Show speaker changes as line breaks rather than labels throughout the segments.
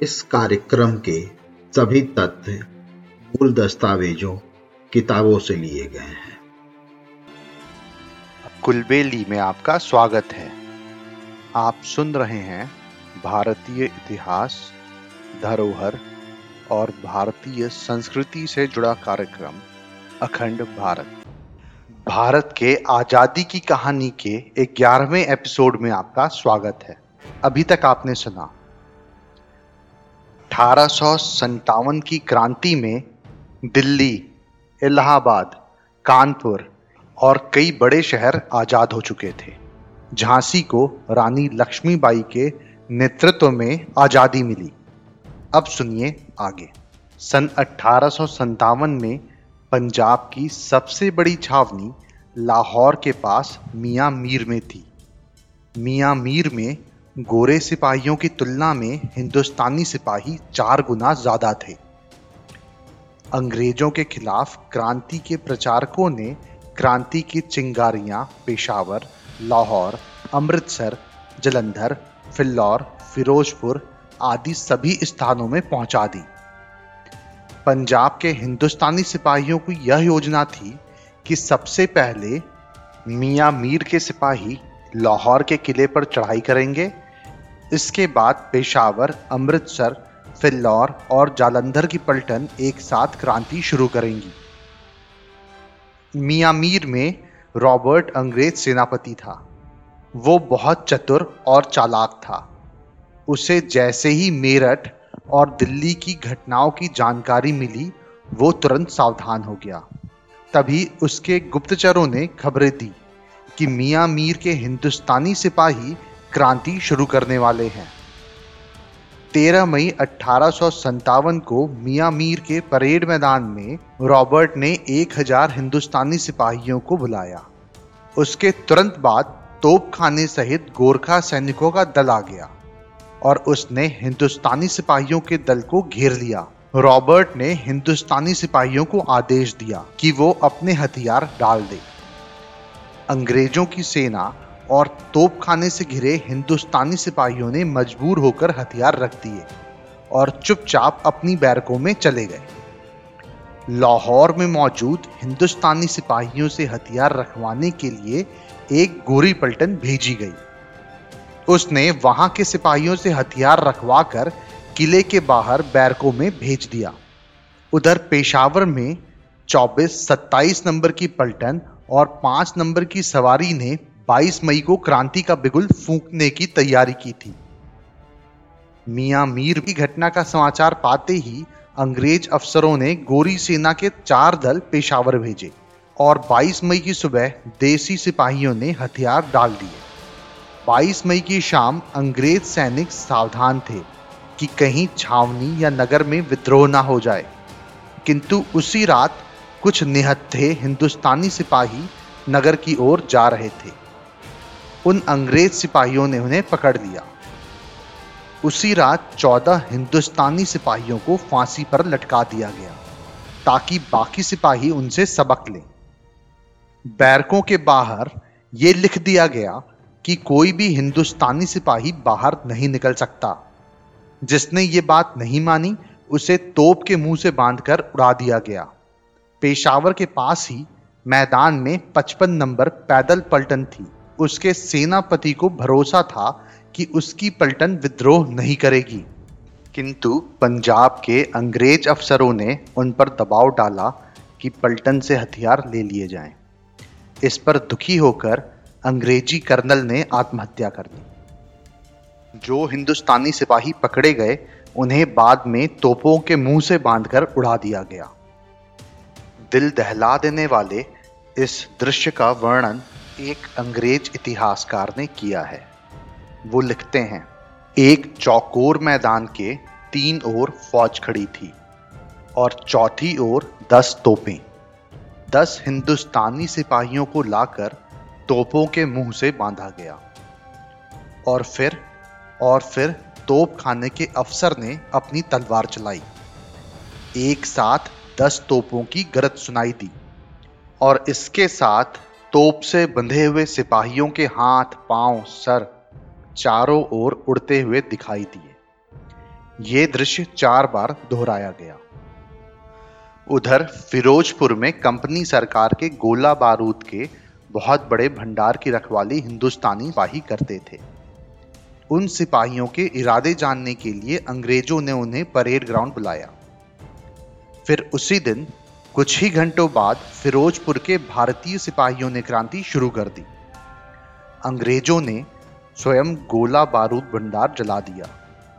इस कार्यक्रम के सभी तथ्य मूल दस्तावेजों, किताबों से लिए गए हैं।
कुलबेली में आपका स्वागत है। आप सुन रहे हैं भारतीय इतिहास, धरोहर और भारतीय संस्कृति से जुड़ा कार्यक्रम, अखंड भारत। भारत के आज़ादी की कहानी के ग्यारहवें एपिसोड में आपका स्वागत है। अभी तक आपने सुना अठारह की क्रांति में दिल्ली, इलाहाबाद, कानपुर और कई बड़े शहर आज़ाद हो चुके थे, झांसी को रानी लक्ष्मीबाई के नेतृत्व में आज़ादी मिली। अब सुनिए आगे। सन अठारह में पंजाब की सबसे बड़ी छावनी लाहौर के पास मियाँ मीर में थी। मियाँ मीर में गोरे सिपाहियों की तुलना में हिंदुस्तानी सिपाही चार गुना ज़्यादा थे। अंग्रेज़ों के खिलाफ क्रांति के प्रचारकों ने क्रांति की चिंगारियाँ, पेशावर, लाहौर, अमृतसर, जलंधर, फिल्लौर, फिरोजपुर आदि सभी स्थानों में पहुँचा दी। पंजाब के हिंदुस्तानी सिपाहियों की यह योजना थी कि सबसे पहले मियाँ मीर के सिपाही लाहौर के किले पर चढ़ाई करेंगे इसके बाद पेशावर, अमृतसर, फिल्लौर और जालंधर की पलटन एक साथ क्रांति शुरू करेंगी। मियामीर में रॉबर्ट अंग्रेज़ सेनापति था। वो बहुत चतुर और चालाक था। उसे जैसे ही मेरठ और दिल्ली की घटनाओं की जानकारी मिली, वो तुरंत सावधान हो गया। तभी उसके गुप्तचरों ने खबरें दी कि मियाँ मीर के हिंदुस्तानी सिपाही क्रांति शुरू करने वाले हैं। 13 मई अठारह को मियाँ मीर के परेड मैदान में रॉबर्ट ने 1000 हिंदुस्तानी सिपाहियों को बुलाया। उसके तुरंत बाद तोप खाने सहित गोरखा सैनिकों का दल आ गया और उसने हिंदुस्तानी सिपाहियों के दल को घेर लिया। रॉबर्ट ने हिंदुस्तानी सिपाहियों को आदेश दिया कि वो अपने हथियार डाल दे। अंग्रेज़ों की सेना और तोपखाने से घिरे हिंदुस्तानी सिपाहियों ने मजबूर होकर हथियार रख दिए और चुपचाप अपनी बैरकों में चले गए। लाहौर में मौजूद हिंदुस्तानी सिपाहियों से हथियार रखवाने के लिए एक गोरी पलटन भेजी गई। उसने वहाँ के सिपाहियों से हथियार रखवा कर किले के बाहर बैरकों में भेज दिया। उधर पेशावर में 24 27 नंबर की पलटन और 5 नंबर की सवारी ने 22 मई को क्रांति का बिगुल फूंकने की तैयारी की थी। मियाँ मीर की घटना का समाचार पाते ही अंग्रेज़ अफसरों ने गोरी सेना के चार दल पेशावर भेजे और 22 मई की सुबह देसी सिपाहियों ने हथियार डाल दिए। 22 मई की शाम अंग्रेज़ सैनिक सावधान थे कि कहीं छावनी या नगर में विद्रोह ना हो जाए। किंतु उसी रात कुछ निहत्थे हिंदुस्तानी सिपाही नगर की ओर जा रहे थे। उन अंग्रेज़ सिपाहियों ने उन्हें पकड़ लिया। उसी रात चौदह हिंदुस्तानी सिपाहियों को फांसी पर लटका दिया गया, ताकि बाकी सिपाही उनसे सबक लें। बैरकों के बाहर यह लिख दिया गया कि कोई भी हिंदुस्तानी सिपाही बाहर नहीं निकल सकता। जिसने ये बात नहीं मानी, उसे तोप के मुँह से बांधकर उड़ा दिया गया। पेशावर के पास ही मैदान में 55 नंबर पैदल पलटन थी। उसके सेनापति को भरोसा था कि उसकी पलटन विद्रोह नहीं करेगी। किंतु पंजाब के अंग्रेज़ अफसरों ने उन पर दबाव डाला कि पलटन से हथियार ले लिए जाएँ। इस पर दुखी होकर अंग्रेज़ी कर्नल ने आत्महत्या कर ली जो हिंदुस्तानी सिपाही पकड़े गए, उन्हें बाद में तोपों के मुँह से बांधकर उड़ा दिया गया। दिल दहला देने वाले इस दृश्य का वर्णन एक अंग्रेज़ इतिहासकार ने किया है। वो लिखते हैं, एक चौकोर मैदान के तीन ओर फौज खड़ी थी और चौथी ओर दस तोपें। दस हिंदुस्तानी सिपाहियों को लाकर तोपों के मुँह से बांधा गया। और फिर और फिर तोप खाने के अफसर ने अपनी तलवार चलाई। एक साथ दस तोपों की गरज सुनाई दी और इसके साथ तोप से बंधे हुए सिपाहियों के हाथ, पाँव, सर चारों ओर उड़ते हुए दिखाई दिए। ये दृश्य चार बार दोहराया गया। उधर फिरोजपुर में कंपनी सरकार के गोला बारूद के बहुत बड़े भंडार की रखवाली हिंदुस्तानी सिपाही करते थे। उन सिपाहियों के इरादे जानने के लिए अंग्रेज़ों ने उन्हें परेड ग्राउंड बुलाया। फिर उसी दिन कुछ ही घंटों बाद फिरोजपुर के भारतीय सिपाहियों ने क्रांति शुरू कर दी। अंग्रेज़ों ने स्वयं गोला बारूद भंडार जला दिया,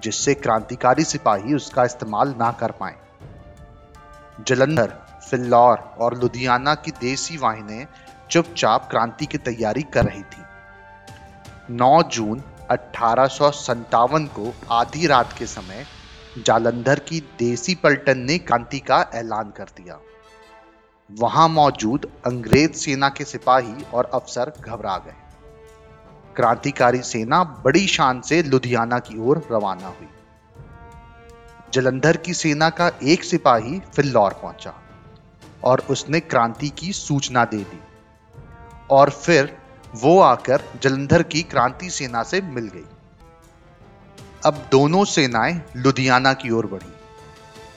जिससे क्रांतिकारी सिपाही उसका इस्तेमाल ना कर पाए। जलंधर, फिल्लौर और लुधियाना की देसी वाहिनी चुपचाप क्रांति की तैयारी कर रही थी। 9 जून अठारह को आधी रात के समय जालंधर की देसी पलटन ने क्रांति का ऐलान कर दिया। वहाँ मौजूद अंग्रेज़ सेना के सिपाही और अफसर घबरा गए। क्रांतिकारी सेना बड़ी शान से लुधियाना की ओर रवाना हुई। जलंधर की सेना का एक सिपाही फिल्लौर पहुँचा और उसने क्रांति की सूचना दे दी। और फिर वो आकर जलंधर की क्रांति सेना से मिल गई। अब दोनों सेनाएँ लुधियाना की ओर बढ़ी।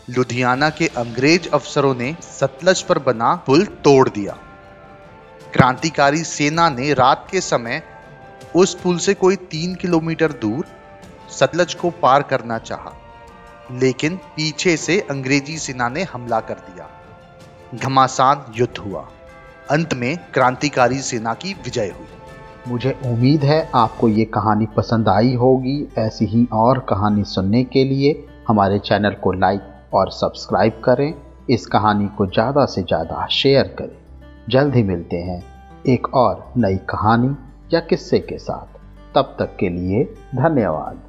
लुधियाना के अंग्रेज़ अफसरों ने सतलज पर बना पुल तोड़ दिया। क्रांतिकारी सेना ने रात के समय उस पुल से कोई तीन किलोमीटर दूर सतलज को पार करना चाहा, लेकिन पीछे से अंग्रेज़ी सेना ने हमला कर दिया। घमासान युद्ध हुआ। अंत में क्रांतिकारी सेना की विजय हुई।
मुझे उम्मीद है आपको ये कहानी पसंद आई होगी। ऐसी ही और कहानी सुनने के लिए हमारे चैनल को लाइक और सब्सक्राइब करें। इस कहानी को ज़्यादा से ज़्यादा शेयर करें। जल्द ही मिलते हैं एक और नई कहानी या किस्से के साथ। तब तक के लिए धन्यवाद।